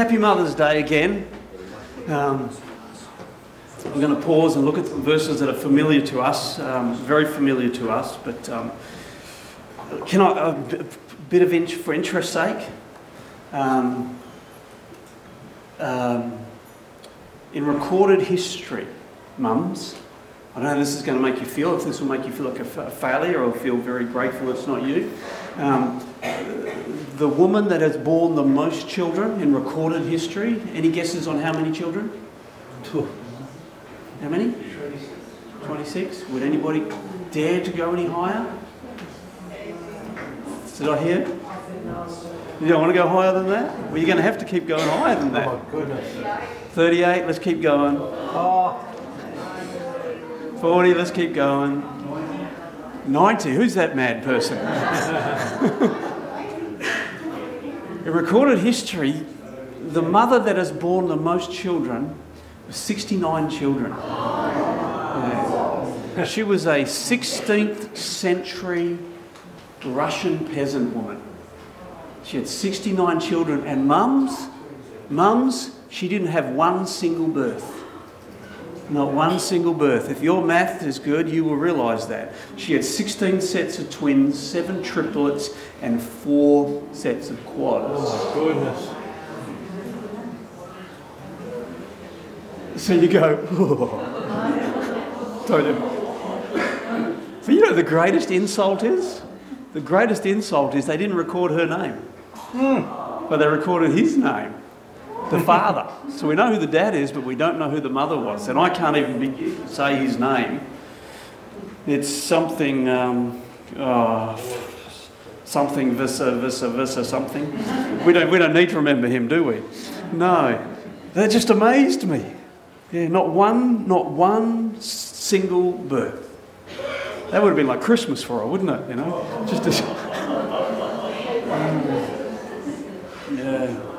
Happy Mother's Day again. Um, we're going to pause and look at some verses that are familiar to us, um, very familiar to us, but um, can I, a bit of int- for interest's sake, um, um, in recorded history, mums, I don't know this is going to make you feel, if this will make you feel like a, failure or feel very grateful it's not you. Um, the woman that has borne the most children in recorded history, any guesses on how many children? Two. How many? 26. Would anybody dare to go any higher? Did I hear? You don't want to go higher than that? Well, you're going to have to keep going higher than that. Oh, my goodness. 38, let's keep going. Oh, 40, let's keep going. 90, who's that mad person? In recorded history, the mother that has borne the most children was 69 children. Yeah. She was a 16th century Russian peasant woman. She had 69 children, and mums, mums, she didn't have one single birth. Not one single birth. If your math is good, you will realise that. She had 16 sets of twins, seven triplets, and four sets of quads. oh, goodness. So you go, oh. Don't you? So you know the greatest insult is? The greatest insult is they didn't record her name. Hmm. But they recorded his name, the father. so we know who the dad is, but we don't know who the mother was. And I can't even say his name. It's something, um, oh, something, Vissa, Vissa, Vissa, something. We don't, we don't need to remember him, do we? No. That just amazed me. Yeah, not one, not one single birth. That would have been like Christmas for her, wouldn't it? You know, just as. yeah.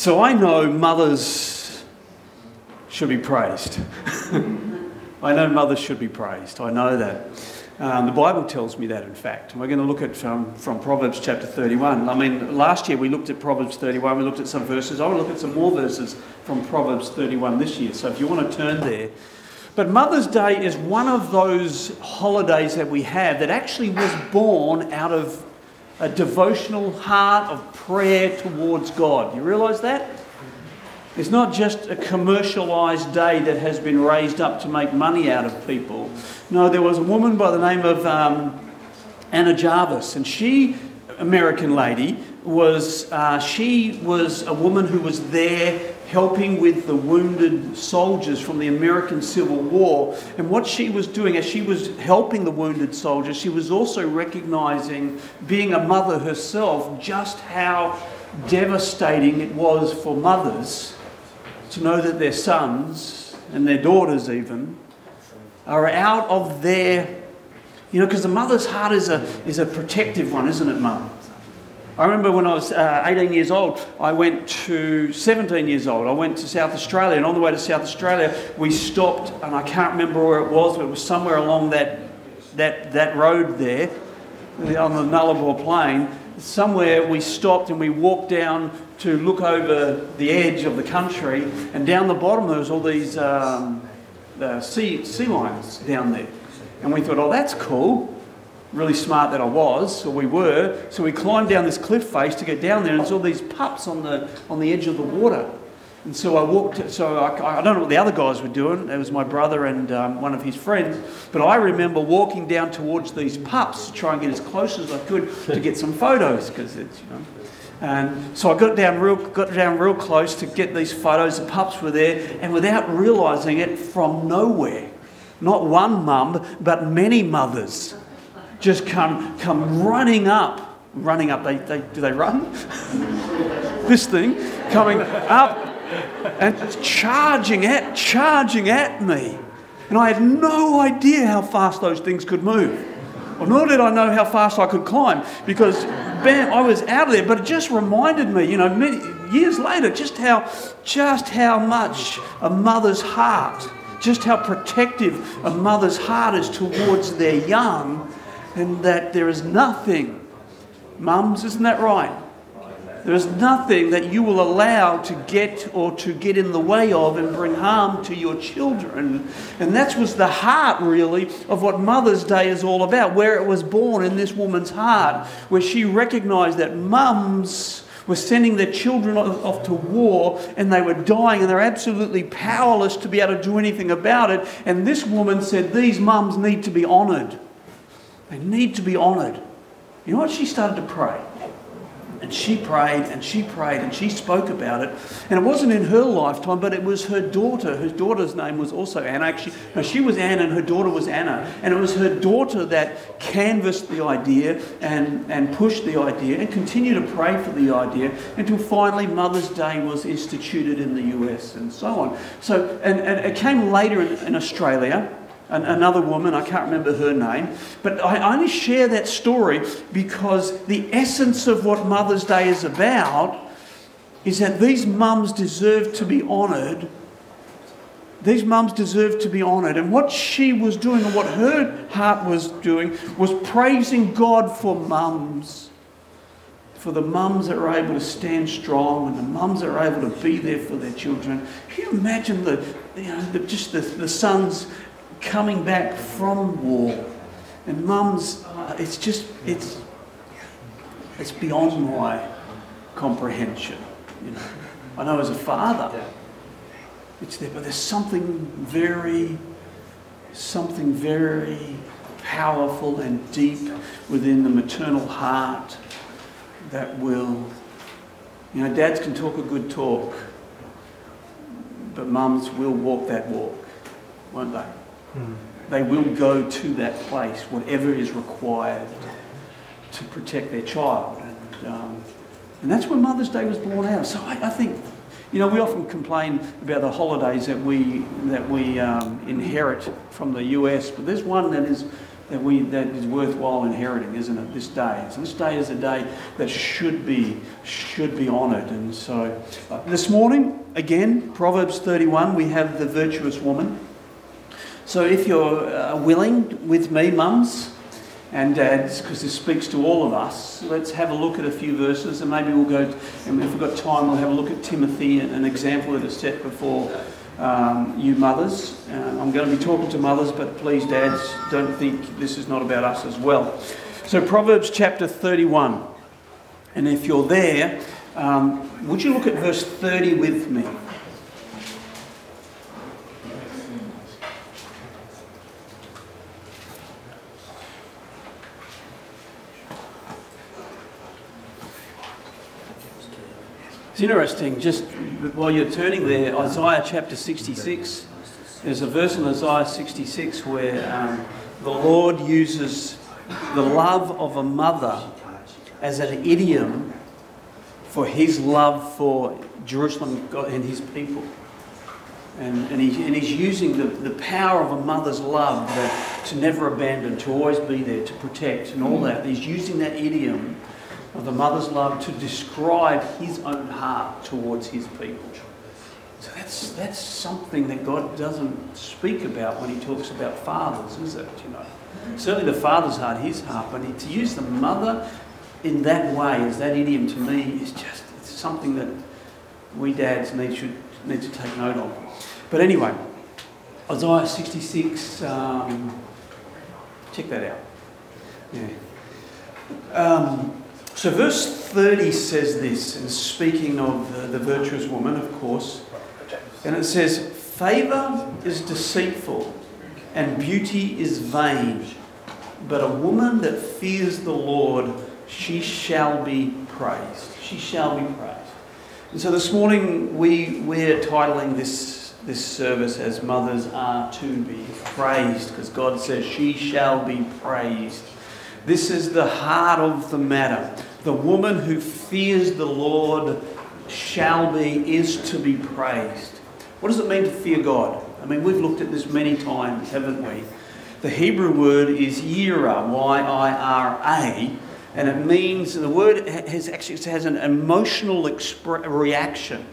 So I know mothers should be praised. I know mothers should be praised. I know that. Um, the Bible tells me that, in fact. And we're going to look at um, from Proverbs chapter 31. I mean, last year we looked at Proverbs 31, we looked at some verses. I want to look at some more verses from Proverbs 31 this year. So if you want to turn there. But Mother's Day is one of those holidays that we have that actually was born out of a devotional heart of prayer towards God. You realise that? It's not just a commercialised day that has been raised up to make money out of people. No, there was a woman by the name of um, Anna Jarvis, and she, American lady, was uh, she was a woman who was there helping with the wounded soldiers from the American Civil War. And what she was doing, as she was helping the wounded soldiers, she was also recognising, being a mother herself, just how devastating it was for mothers to know that their sons and their daughters even are out of their you know because the mother's heart is a is a protective one isn't it mum I remember when I was uh, 18 years old, I went to 17 years old. I went to South Australia, and on the way to South Australia, we stopped, and I can't remember where it was, but it was somewhere along that, that, that road there on the Nullarbor Plain. Somewhere we stopped and we walked down to look over the edge of the country, and down the bottom there was all these um, uh, sea, sea lions down there. And we thought, oh, that's cool. Really smart that I was, or we were. So we climbed down this cliff face to get down there, and there's all these pups on the, on the edge of the water. And so I walked, so I, I don't know what the other guys were doing. It was my brother and um, one of his friends. But I remember walking down towards these pups to try and get as close as I could to get some photos, because it's, you know. And so I got down real, got down real close to get these photos. The pups were there, and without realising it, from nowhere, not one mum, but many mothers, just come come running up, running up. They, they do they run? this thing coming up and charging at charging at me, and I had no idea how fast those things could move. Well, nor did I know how fast I could climb because, bam, I was out of there. But it just reminded me, you know, many years later, just how, just how much a mother's heart, just how protective a mother's heart is towards their young, and that there is nothing, Mums, isn't that right? There is nothing that you will allow to get or to get in the way of and bring harm to your children. And that was the heart, really, of what Mother's Day is all about, where it was born in this woman's heart, where she recognized that mums were sending their children off to war and they were dying and they're absolutely powerless to be able to do anything about it. And this woman said, These mums need to be honoured. They need to be honoured. You know what? She started to pray. And she prayed and she prayed and she spoke about it. And it wasn't in her lifetime, but it was her daughter. Her daughter's name was also Anna. Actually, no, she was Anna and her daughter was Anna. And it was her daughter that canvassed the idea and, and pushed the idea and continued to pray for the idea until finally Mother's Day was instituted in the US and so on. So, and, and it came later in, in Australia another woman, I can't remember her name, but I only share that story because the essence of what Mother's Day is about is that these mums deserve to be honoured. These mums deserve to be honoured. And what she was doing and what her heart was doing was praising God for mums. For the mums that are able to stand strong and the mums that are able to be there for their children. Can you imagine the, you know, the, just the, the sons coming back from war. And mums, uh, it's just, it's, it's beyond my comprehension. You know, I know as a father, it's there, but there's something very, something very powerful and deep within the maternal heart that will, you know, dads can talk a good talk, but mums will walk that walk, won't they? They will go to that place, whatever is required to protect their child. And, um, and that's where Mother's Day was born out. So I, I, think, you know, we often complain about the holidays that we, that we um, inherit from the US, but there's one that is, that, we, that is worthwhile inheriting, isn't it, this day? So this day is a day that should be, should be honoured. And so uh, this morning, again, Proverbs 31, we have the virtuous woman. So if you're uh, willing with me, mums and dads, because this speaks to all of us, let's have a look at a few verses and maybe we'll go, and if we've got time, we'll have a look at Timothy, an example that is set before um, you mothers. Uh, I'm going to be talking to mothers, but please, dads, don't think this is not about us as well. So, Proverbs chapter 31. And if you're there, um, would you look at verse 30 with me? It's interesting, just while you're turning there, Isaiah chapter 66, there's a verse in Isaiah 66 where um, the Lord uses the love of a mother as an idiom for his love for Jerusalem and his people. And, and, he, and he's using the, the power of a mother's love that, to never abandon, to always be there, to protect, and all that. He's using that idiom of the mother's love to describe his own heart towards his people. So that's, that's something that God doesn't speak about when he talks about fathers, is it? You know, certainly the father's heart, his heart, but to use the mother in that way, as that idiom to me, is just it's something that we dads need, should, need to take note of. But anyway, Isaiah 66, um, check that out. Yeah. Um, so, verse 30 says this, and speaking of the, the virtuous woman, of course, and it says, Favour is deceitful and beauty is vain, but a woman that fears the Lord, she shall be praised. She shall be praised. And so this morning we, we're titling this, this service as Mothers Are to Be Praised, because God says she shall be praised. This is the heart of the matter. The woman who fears the Lord shall be, is to be praised. What does it mean to fear God? I mean, we've looked at this many times, haven't we? The Hebrew word is yira, Y-I-R-A, and it means the word has actually has an emotional expre- reaction.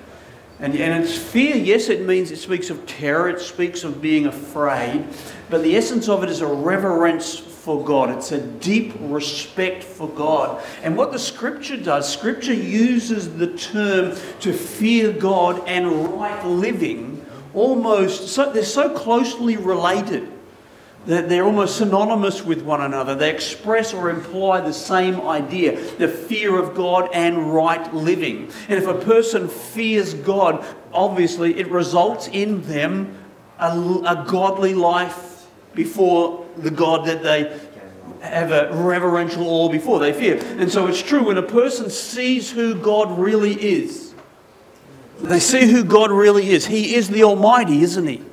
And, and it's fear, yes, it means it speaks of terror, it speaks of being afraid, but the essence of it is a reverence for God. It's a deep respect for God. And what the scripture does, scripture uses the term to fear God and right living almost, so, they're so closely related that they're almost synonymous with one another. They express or imply the same idea the fear of God and right living. And if a person fears God, obviously it results in them a, a godly life before the God that they have a reverential awe before they fear. And so it's true when a person sees who God really is, they see who God really is. He is the Almighty, isn't He?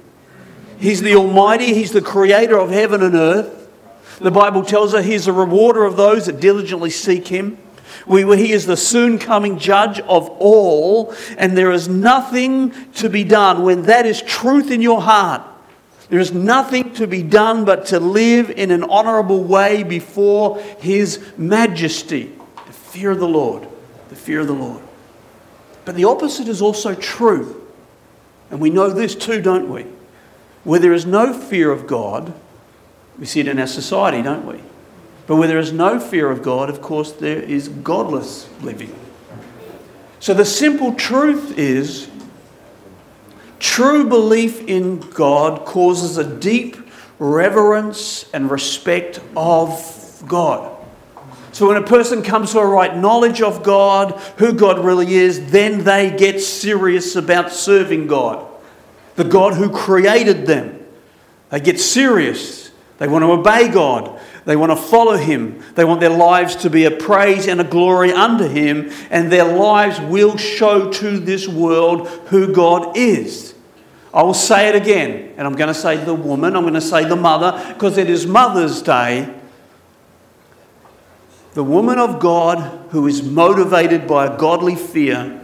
He's the Almighty, He's the creator of heaven and earth. The Bible tells us He's the rewarder of those that diligently seek Him. We, he is the soon coming judge of all, and there is nothing to be done when that is truth in your heart. There is nothing to be done but to live in an honourable way before His majesty. The fear of the Lord. The fear of the Lord. But the opposite is also true. And we know this too, don't we? Where there is no fear of God, we see it in our society, don't we? But where there is no fear of God, of course, there is godless living. So the simple truth is true belief in God causes a deep reverence and respect of God. So when a person comes to a right knowledge of God, who God really is, then they get serious about serving God the God who created them. They get serious. They want to obey God. They want to follow Him. They want their lives to be a praise and a glory under Him, and their lives will show to this world who God is. I will say it again, and I'm going to say the woman, I'm going to say the mother, because it is Mother's Day. The woman of God who is motivated by a godly fear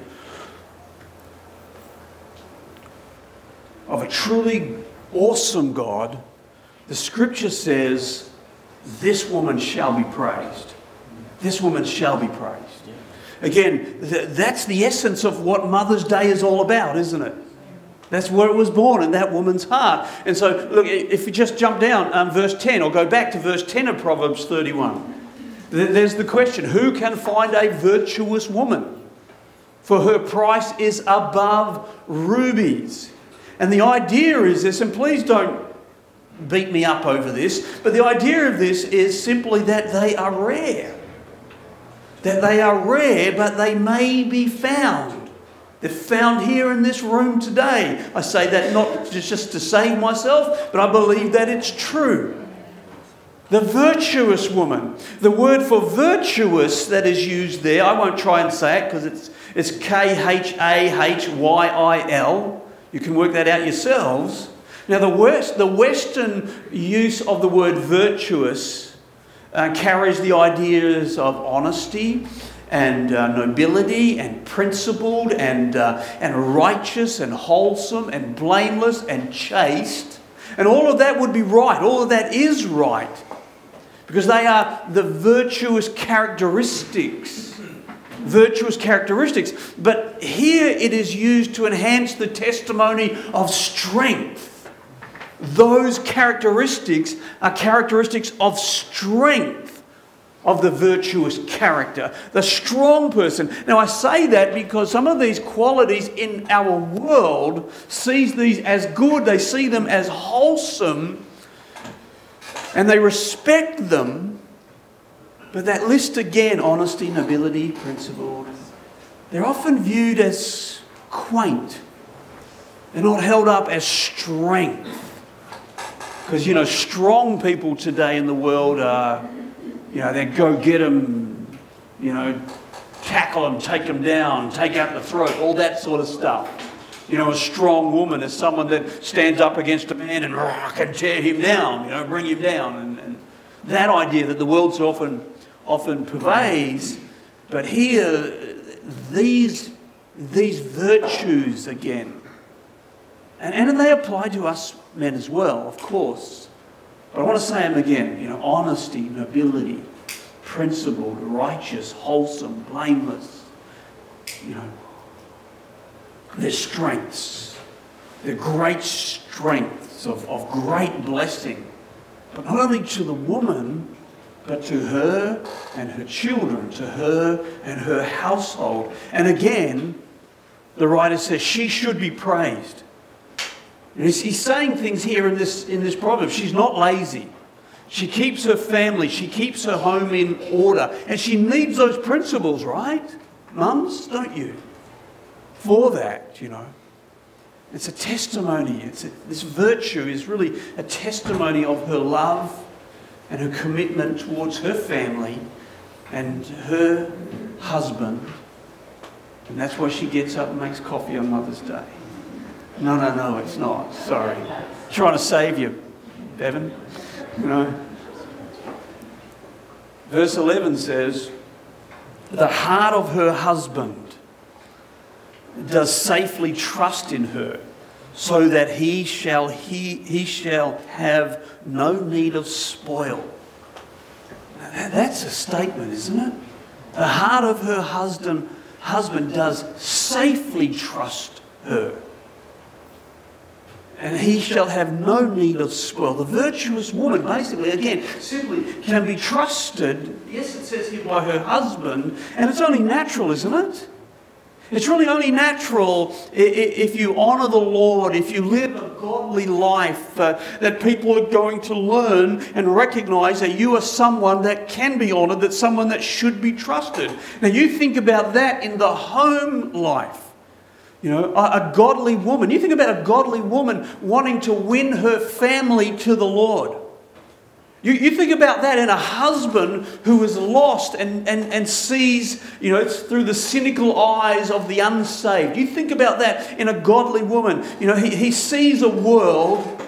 of a truly awesome God, the scripture says, This woman shall be praised. This woman shall be praised. Again, th- that's the essence of what Mother's Day is all about, isn't it? That's where it was born, in that woman's heart. And so, look, if you just jump down um, verse 10 or go back to verse 10 of Proverbs 31, there's the question Who can find a virtuous woman? For her price is above rubies. And the idea is this, and please don't beat me up over this, but the idea of this is simply that they are rare. That they are rare, but they may be found. They're found here in this room today. I say that not just to save myself, but I believe that it's true. The virtuous woman. The word for virtuous that is used there, I won't try and say it because it's, it's K H A H Y I L. You can work that out yourselves. Now, the, worst, the Western use of the word virtuous uh, carries the ideas of honesty and uh, nobility and principled and, uh, and righteous and wholesome and blameless and chaste. And all of that would be right. All of that is right. Because they are the virtuous characteristics virtuous characteristics. But here it is used to enhance the testimony of strength. Those characteristics are characteristics of strength of the virtuous character, the strong person. Now I say that because some of these qualities in our world sees these as good, they see them as wholesome, and they respect them but that list again honesty, nobility, principle they're often viewed as quaint. They're not held up as strength. Because, you know, strong people today in the world are, you know, they go get them, you know, tackle them, take them down, take out the throat, all that sort of stuff. You know, a strong woman is someone that stands up against a man and can tear him down, you know, bring him down. And, and that idea that the world so often often pervades. But here, these, these virtues again. And, and they apply to us men as well, of course. But I want to say them again you know, honesty, nobility, principled, righteous, wholesome, blameless. You know, their strengths, their great strengths of, of great blessing But not only to the woman, but to her and her children, to her and her household. And again, the writer says she should be praised. He's saying things here in this, in this proverb. She's not lazy. She keeps her family, she keeps her home in order. And she needs those principles, right? Mums, don't you? For that, you know. It's a testimony. It's a, this virtue is really a testimony of her love and her commitment towards her family and her husband. And that's why she gets up and makes coffee on Mother's Day. No, no, no, it's not. Sorry. Trying to save you, Bevan. You know. Verse 11 says, The heart of her husband does safely trust in her, so that he shall, he, he shall have no need of spoil. That's a statement, isn't it? The heart of her husband, husband does safely trust her and he shall have no need of spoil. The virtuous woman, basically, again, simply can be trusted, yes, it says here by her husband, and it's only natural, isn't it? It's really only natural if you honour the Lord, if you live a godly life, uh, that people are going to learn and recognise that you are someone that can be honoured, that someone that should be trusted. Now, you think about that in the home life. You know, a, a, godly woman. You think about a godly woman wanting to win her family to the Lord. You, you think about that in a husband who is lost and, and, and sees, you know, it's through the cynical eyes of the unsaved. You think about that in a godly woman. You know, he, he sees a world.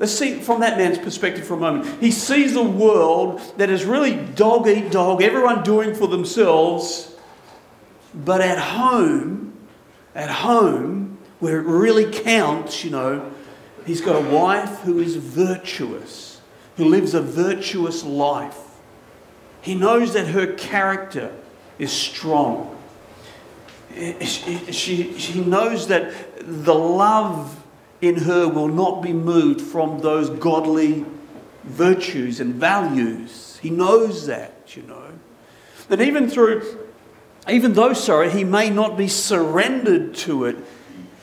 Let's see from that man's perspective for a moment. He sees a world that is really dog eat dog, everyone doing for themselves. But at home, at home, where it really counts, you know, he's got a wife who is virtuous, who lives a virtuous life. He knows that her character is strong. She, she, knows that the love in her will not be moved from those godly virtues and values. He knows that, you know. And even through even though, sorry, he may not be surrendered to it,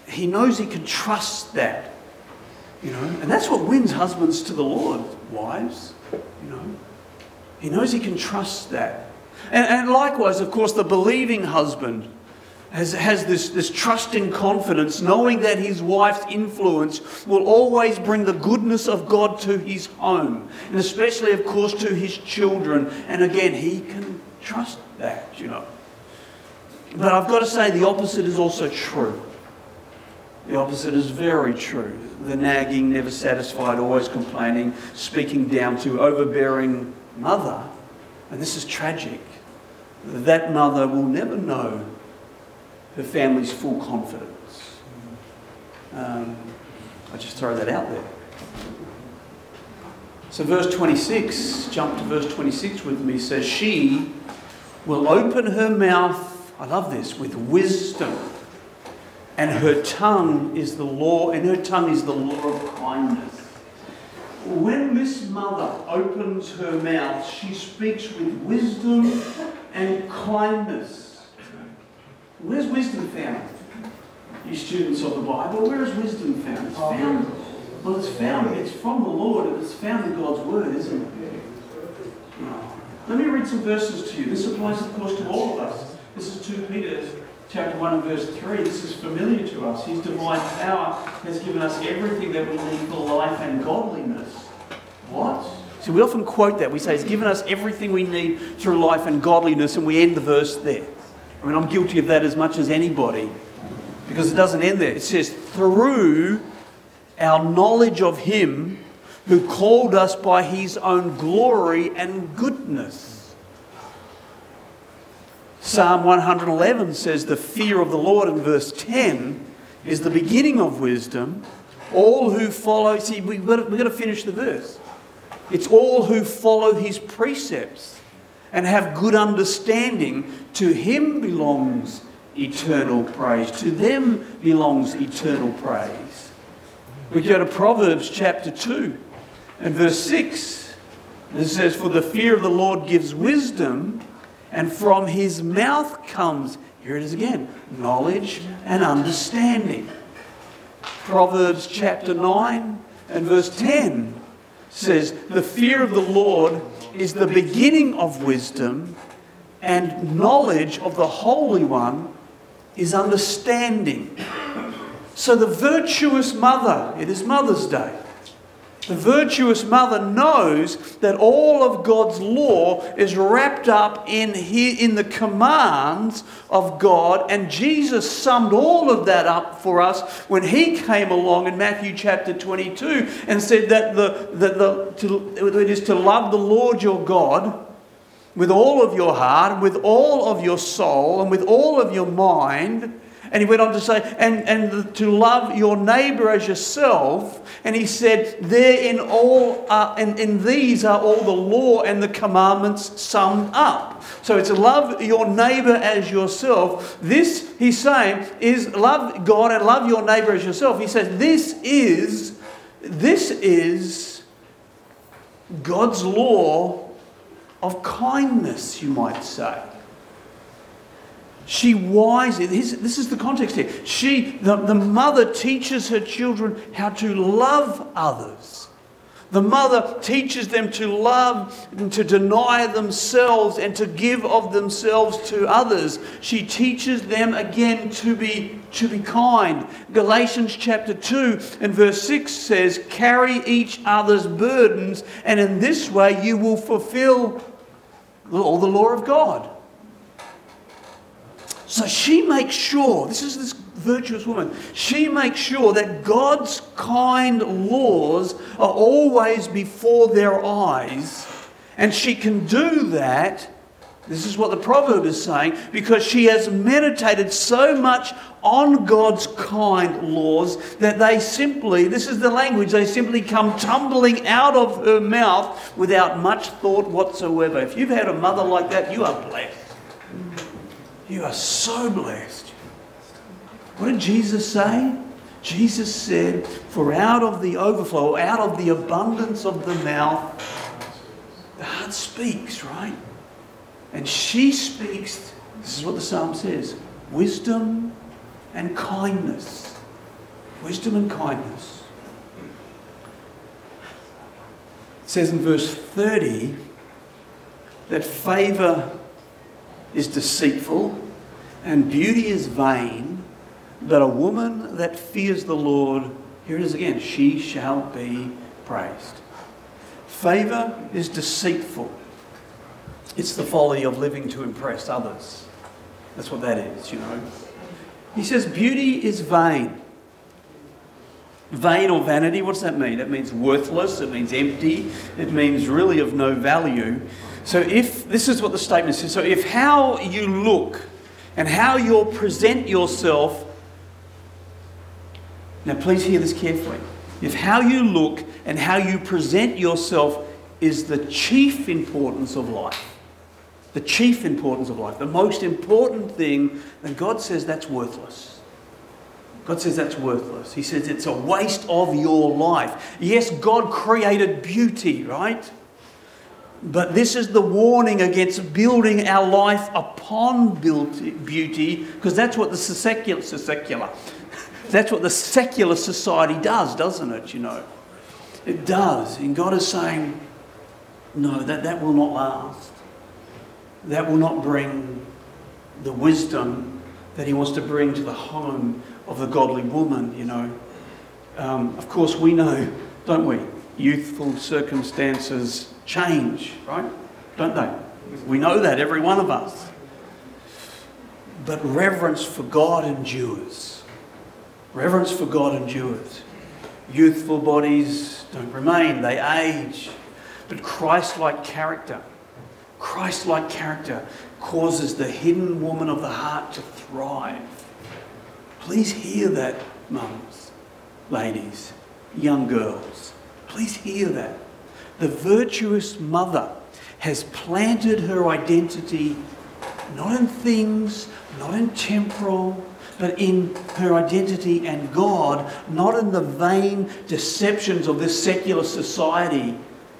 he knows he can trust that. You know, and that's what wins husbands to the Lord, wives. You know, he knows he can trust that. And, and likewise, of course, the believing husband has, has this, this trust and confidence, knowing that his wife's influence will always bring the goodness of God to his home, and especially, of course, to his children. And again, he can trust that, you know. But I've got to say, the opposite is also true. The opposite is very true. The nagging, never satisfied, always complaining, speaking down to, overbearing mother. And this is tragic. That mother will never know her family's full confidence. Um, I just throw that out there. So, verse 26, jump to verse 26 with me, says, She will open her mouth I love this, with wisdom. And her tongue is the law, and her tongue is the law of kindness. When this mother opens her mouth, she speaks with wisdom and kindness. Where's wisdom found? You students of the Bible, where is wisdom found? It's oh, found. Well, it's found. It's from the Lord, and it's found in God's Word, isn't it? Let me read some verses to you. This applies, of course, to all of us. This is 2 Peter chapter 1 and verse 3. This is familiar to us. His divine power has given us everything that we need for life and godliness. What? So we often quote that. We say, He's given us everything we need through life and godliness, and we end the verse there. I mean, I'm guilty of that as much as anybody because it doesn't end there. It says, through our knowledge of Him who called us by His own glory and goodness. Psalm 111 says, The fear of the Lord in verse 10 is the beginning of wisdom. All who follow, see, we've got, to, we've got to finish the verse. It's all who follow his precepts and have good understanding. To him belongs eternal praise. To them belongs eternal praise. We go to Proverbs chapter 2 And verse 6, it says, For the fear of the Lord gives wisdom, and from his mouth comes, here it is again, knowledge and understanding. Proverbs chapter 9 and verse 10 says, The fear of the Lord is the beginning of wisdom, and knowledge of the Holy One is understanding. So the virtuous mother, it is Mother's Day. The virtuous mother knows that all of God's law is wrapped up in, in the commands of God, and Jesus summed all of that up for us when he came along in Matthew chapter 22 and said that, the, that the, to, it is to love the Lord your God with all of your heart, with all of your soul, and with all of your mind and he went on to say, and, and to love your neighbor as yourself. And he said, there in all, uh, in, in these are all the law and the commandments summed up. So it's love your neighbor as yourself. This, he's saying, is love God and love your neighbor as yourself. He says, this is, this is God's law of kindness, you might say. She wisely, this is the context here. She, the, the mother teaches her children how to love others. The mother teaches them to love and to deny themselves and to give of themselves to others. She teaches them again to be, to be kind. Galatians chapter 2 and verse 6 says, Carry each other's burdens, and in this way you will fulfill all the law of God. So she makes sure, this is this virtuous woman, she makes sure that God's kind laws are always before their eyes. And she can do that, this is what the proverb is saying, because she has meditated so much on God's kind laws that they simply, this is the language, they simply come tumbling out of her mouth without much thought whatsoever. If you've had a mother like that, you are blessed. You are so blessed. What did Jesus say? Jesus said, For out of the overflow, out of the abundance of the mouth, the heart speaks, right? And she speaks, this is what the psalm says wisdom and kindness. Wisdom and kindness. It says in verse 30 that favour is deceitful and beauty is vain, but a woman that fears the Lord, here it is again, she shall be praised. Favour is deceitful. It's the folly of living to impress others. That's what that is, you know. He says beauty is vain. Vain or vanity, what does that mean? It means worthless, it means empty, it means really of no value. So, if this is what the statement says, so if how you look and how you present yourself, now please hear this carefully. If how you look and how you present yourself is the chief importance of life, the chief importance of life, the most important thing, then God says that's worthless. God says that's worthless. He says it's a waste of your life. Yes, God created beauty, right? But this is the warning against building our life upon beauty, because that's what the secular, secular, that's what the secular society does, doesn't it? You know, it does. And God is saying, no, that, that will not last. That will not bring the wisdom that He wants to bring to the home of the godly woman, you know. Um, of course, we know, don't we? Youthful circumstances change, right? Don't they? We know that, every one of us. But reverence for God endures. Reverence for God endures. Youthful bodies don't remain, they age. But Christ like character, Christ like character causes the hidden woman of the heart to thrive. Please hear that, mums, ladies, young girls. Please hear that the virtuous mother has planted her identity not in things, not in temporal, but in her identity and God, not in the vain deceptions of this secular society.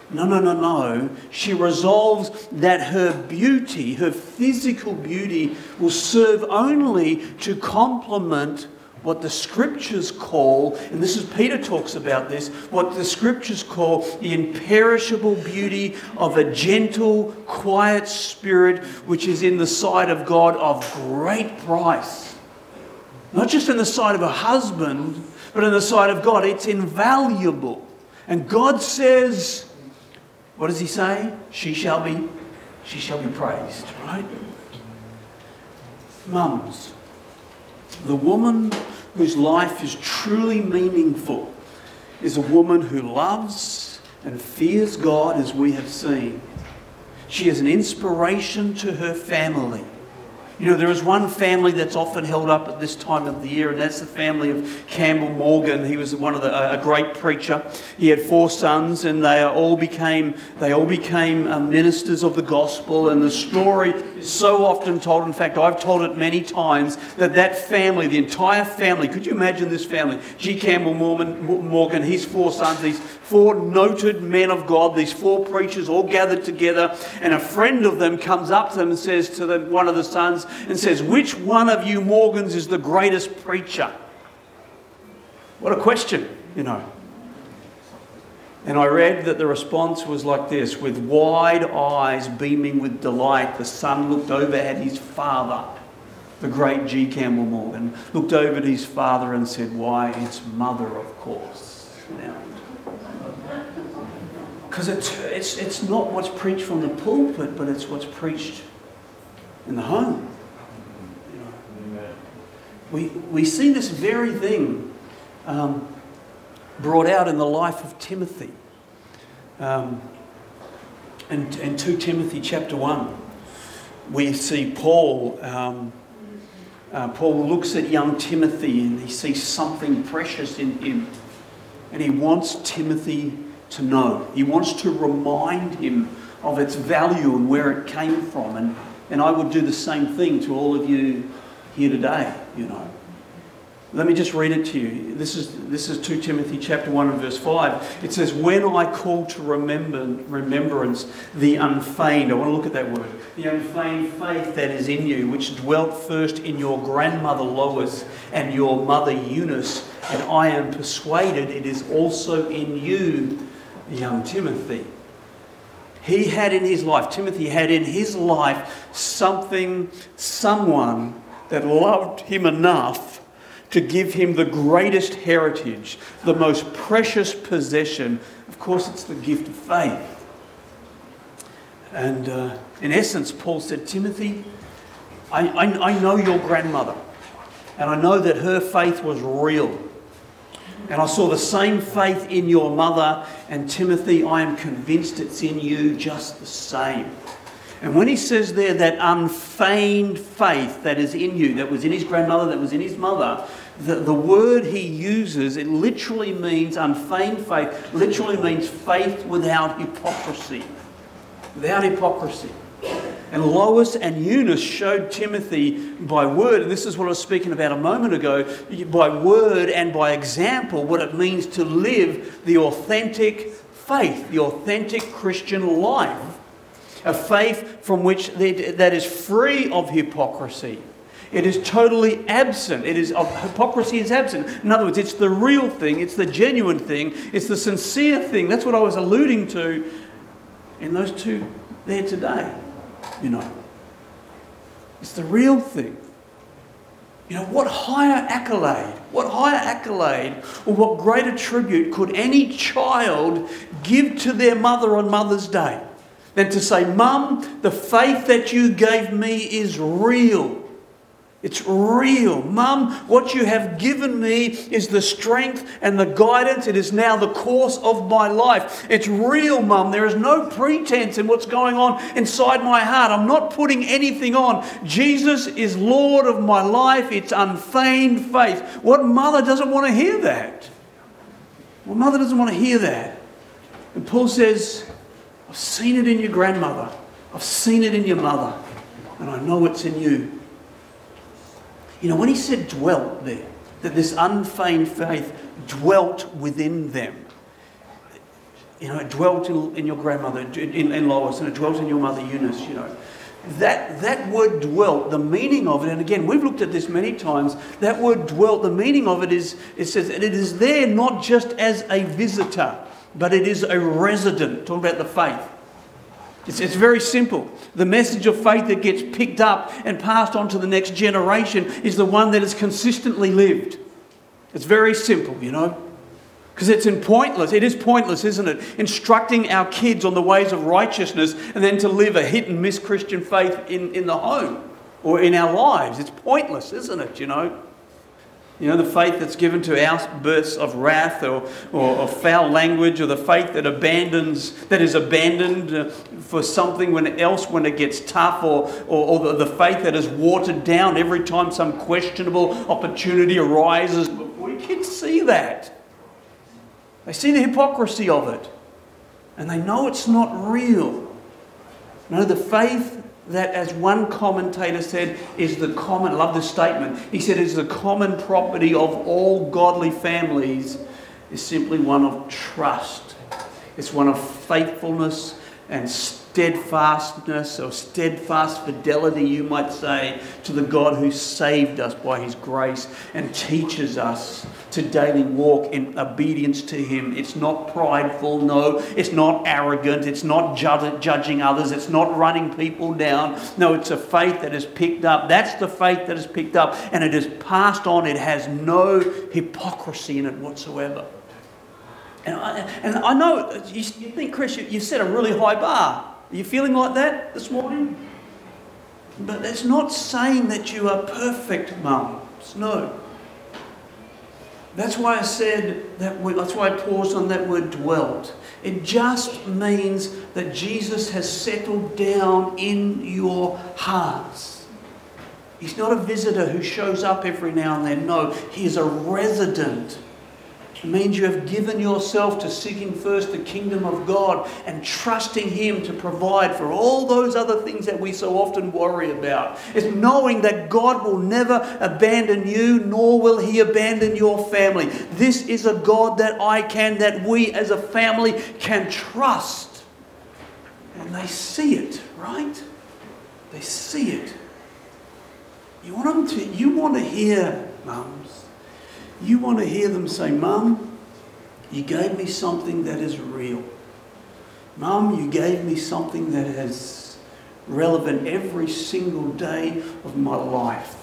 No, no, no, no. She resolves that her beauty, her physical beauty, will serve only to complement what the scriptures call, and this is Peter talks about this, what the scriptures call the imperishable beauty of a gentle, quiet spirit which is in the sight of God of great price. Not just in the sight of a husband, but in the sight of God. It's invaluable. And God says, what does he say? She shall be, she shall be praised, right? Mums, the woman whose life is truly meaningful is a woman who loves and fears God as we have seen. She is an inspiration to her family. You know, there is one family that's often held up at this time of the year, and that's the family of Campbell Morgan. He was one of the, a great preacher. He had four sons, and they all became they all became uh, ministers of the gospel. And the story is so often told. In fact, I've told it many times that that family, the entire family, could you imagine this family? G. Campbell Morgan, Morgan his four sons, these four noted men of God, these four preachers all gathered together, and a friend of them comes up to them and says to them, one of the sons, and says, Which one of you Morgans is the greatest preacher? What a question, you know. And I read that the response was like this with wide eyes beaming with delight, the son looked over at his father, the great G. Campbell Morgan, looked over at his father and said, Why, it's mother, of course. Now, because it's, it's, it's not what's preached from the pulpit, but it's what's preached in the home. We, we see this very thing um, brought out in the life of Timothy. Um, and, and 2 Timothy chapter 1, we see Paul. Um, uh, Paul looks at young Timothy and he sees something precious in him. And he wants Timothy to know. He wants to remind him of its value and where it came from. And, and I would do the same thing to all of you here today, you know. Let me just read it to you. This is, this is 2 Timothy chapter 1 and verse 5. It says, When I call to remember, remembrance the unfeigned, I want to look at that word, the unfeigned faith that is in you, which dwelt first in your grandmother Lois and your mother Eunice, and I am persuaded it is also in you, young Timothy. He had in his life, Timothy had in his life something, someone that loved him enough to give him the greatest heritage, the most precious possession. Of course, it's the gift of faith. And uh, in essence, Paul said, Timothy, I, I, I know your grandmother, and I know that her faith was real. And I saw the same faith in your mother, and Timothy, I am convinced it's in you just the same. And when he says there that unfeigned faith that is in you, that was in his grandmother, that was in his mother, the, the word he uses, it literally means unfeigned faith, literally means faith without hypocrisy. Without hypocrisy. And Lois and Eunice showed Timothy by word, and this is what I was speaking about a moment ago, by word and by example, what it means to live the authentic faith, the authentic Christian life a faith from which that is free of hypocrisy. It is totally absent. It is hypocrisy is absent. In other words, it's the real thing, it's the genuine thing, it's the sincere thing. That's what I was alluding to in those two there today. You know, it's the real thing. You know, what higher accolade, what higher accolade, or what greater tribute could any child give to their mother on Mother's Day? Than to say, Mum, the faith that you gave me is real. It's real. Mum, what you have given me is the strength and the guidance. It is now the course of my life. It's real, Mum. There is no pretense in what's going on inside my heart. I'm not putting anything on. Jesus is Lord of my life. It's unfeigned faith. What mother doesn't want to hear that? What mother doesn't want to hear that? And Paul says, I've seen it in your grandmother. I've seen it in your mother. And I know it's in you. You know, when he said dwelt there, that this unfeigned faith dwelt within them. You know, it dwelt in, in your grandmother, in, in Lois, and it dwelt in your mother Eunice, you know. That, that word dwelt, the meaning of it, and again, we've looked at this many times, that word dwelt, the meaning of it is, it says, and it is there not just as a visitor, but it is a resident. Talk about the faith. It's, it's very simple. The message of faith that gets picked up and passed on to the next generation is the one that is consistently lived. It's very simple, you know. Because it's in pointless. It is pointless, isn't it? Instructing our kids on the ways of righteousness and then to live a hit and miss Christian faith in, in the home or in our lives. It's pointless, isn't it? You know? You know, the faith that's given to outbursts of wrath or, or, or, foul language, or the faith that abandons, that is abandoned uh, for something when else when it gets tough, or, or, or the, the faith that is watered down every time some questionable opportunity arises. We can see that. They see the hypocrisy of it. And they know it's not real. No, the faith that, as one commentator said, is the common, I love this statement. He said, is the common property of all godly families, is simply one of trust. It's one of faithfulness and steadfastness or steadfast fidelity, you might say, to the God who saved us by his grace and teaches us to daily walk in obedience to him. It's not prideful, no. It's not arrogant. It's not judging others. It's not running people down. No, it's a faith that is picked up. That's the faith that is picked up and it is passed on. It has no hypocrisy in it whatsoever. And I, and I know you, think, Chris, you, you set a really high bar. Are you feeling like that this morning? But it's not saying that you are perfect, mums. No. That's why I said that. Word, that's why I paused on that word dwelt. It just means that Jesus has settled down in your hearts. He's not a visitor who shows up every now and then. No, he is a resident it means you have given yourself to seeking first the kingdom of God and trusting Him to provide for all those other things that we so often worry about. It's knowing that God will never abandon you, nor will He abandon your family. This is a God that I can, that we as a family can trust. And they see it, right? They see it. You want them to, you want to hear, mums you want to hear them say, Mum, you gave me something that is real. Mum, you gave me something that is relevant every single day of my life.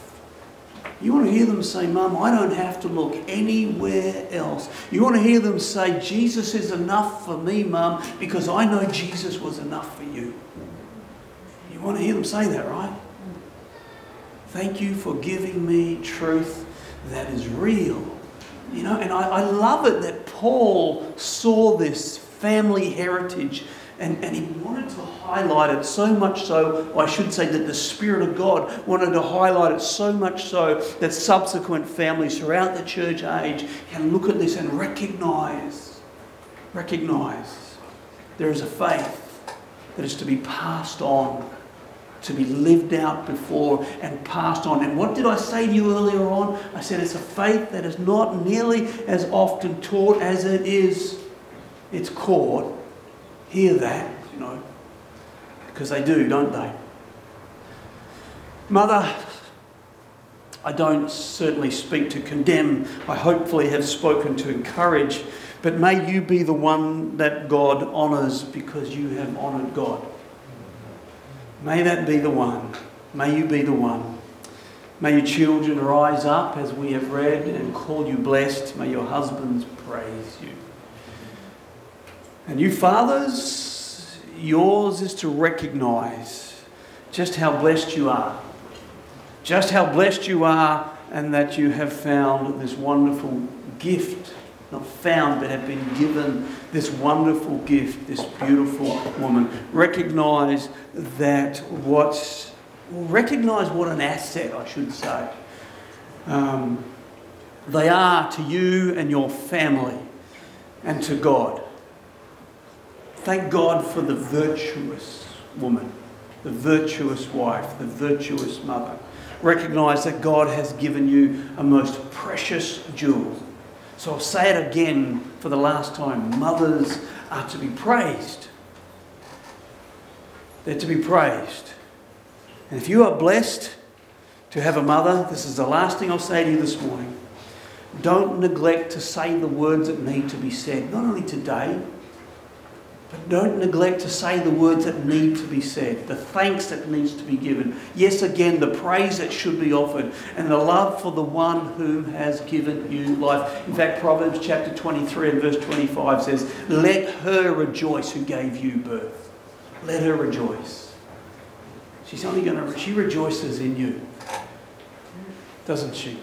You want to hear them say, Mum, I don't have to look anywhere else. You want to hear them say, Jesus is enough for me, Mum, because I know Jesus was enough for you. You want to hear them say that, right? Thank you for giving me truth that is real. You know, and I, I love it that Paul saw this family heritage and, and he wanted to highlight it so much so, I should say that the Spirit of God wanted to highlight it so much so that subsequent families throughout the church age can look at this and recognize, recognize there is a faith that is to be passed on to be lived out before and passed on. And what did I say to you earlier on? I said it's a faith that is not nearly as often taught as it is it's caught. Hear that, you know, because they do, don't they? Mother, I don't certainly speak to condemn. I hopefully have spoken to encourage. But may you be the one that God honours because you have honoured God. May that be the one. May you be the one. May your children rise up as we have read and call you blessed. May your husbands praise you. And you fathers, yours is to recognize just how blessed you are. Just how blessed you are, and that you have found this wonderful gift not found, but have been given this wonderful gift, this beautiful woman. Recognize that what's, recognize what an asset, I should say, um, they are to you and your family and to God. Thank God for the virtuous woman, the virtuous wife, the virtuous mother. recognize that God has given you a most precious jewel. So I'll say it again for the last time mothers are to be praised. They're to be praised. And if you are blessed to have a mother, this is the last thing I'll say to you this morning. Don't neglect to say the words that need to be said, not only today, but don't neglect to say the words that need to be said, the thanks that needs to be given. Yes, again, the praise that should be offered, and the love for the one who has given you life. In fact, Proverbs chapter 23 and verse 25 says, Let her rejoice who gave you birth. Let her rejoice. She's only going to, she rejoices in you, doesn't she?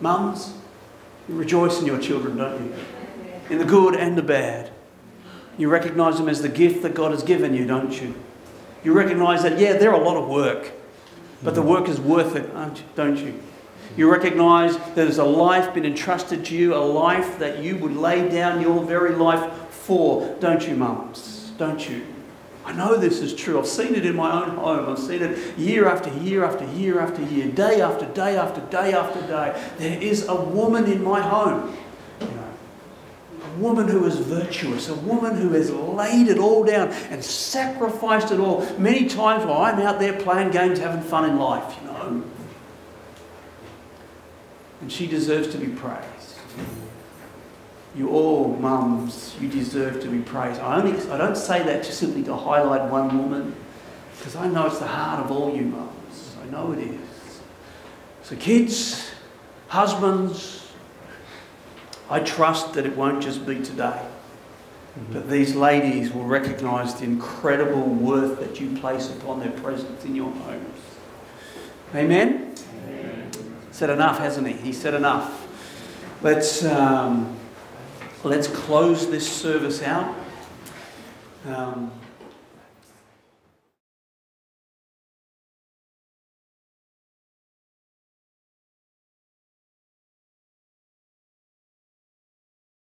Mums, you rejoice in your children, don't you? In the good and the bad. You recognize them as the gift that God has given you, don't you? You recognize that, yeah, they're a lot of work, but the work is worth it, aren't you? don't you? You recognize that there's a life been entrusted to you, a life that you would lay down your very life for, don't you, mums? Don't you? I know this is true. I've seen it in my own home. I've seen it year after year after year after year, day after day after day after day. There is a woman in my home woman who is virtuous, a woman who has laid it all down and sacrificed it all. Many times while I'm out there playing games, having fun in life, you know. And she deserves to be praised. You all, mums, you deserve to be praised. I, only, I don't say that just simply to highlight one woman, because I know it's the heart of all you mums. I know it is. So, kids, husbands, I trust that it won't just be today, mm-hmm. but these ladies will recognise the incredible worth that you place upon their presence in your homes. Amen? Amen. Said enough, hasn't he? He said enough. Let's, um, let's close this service out. Um,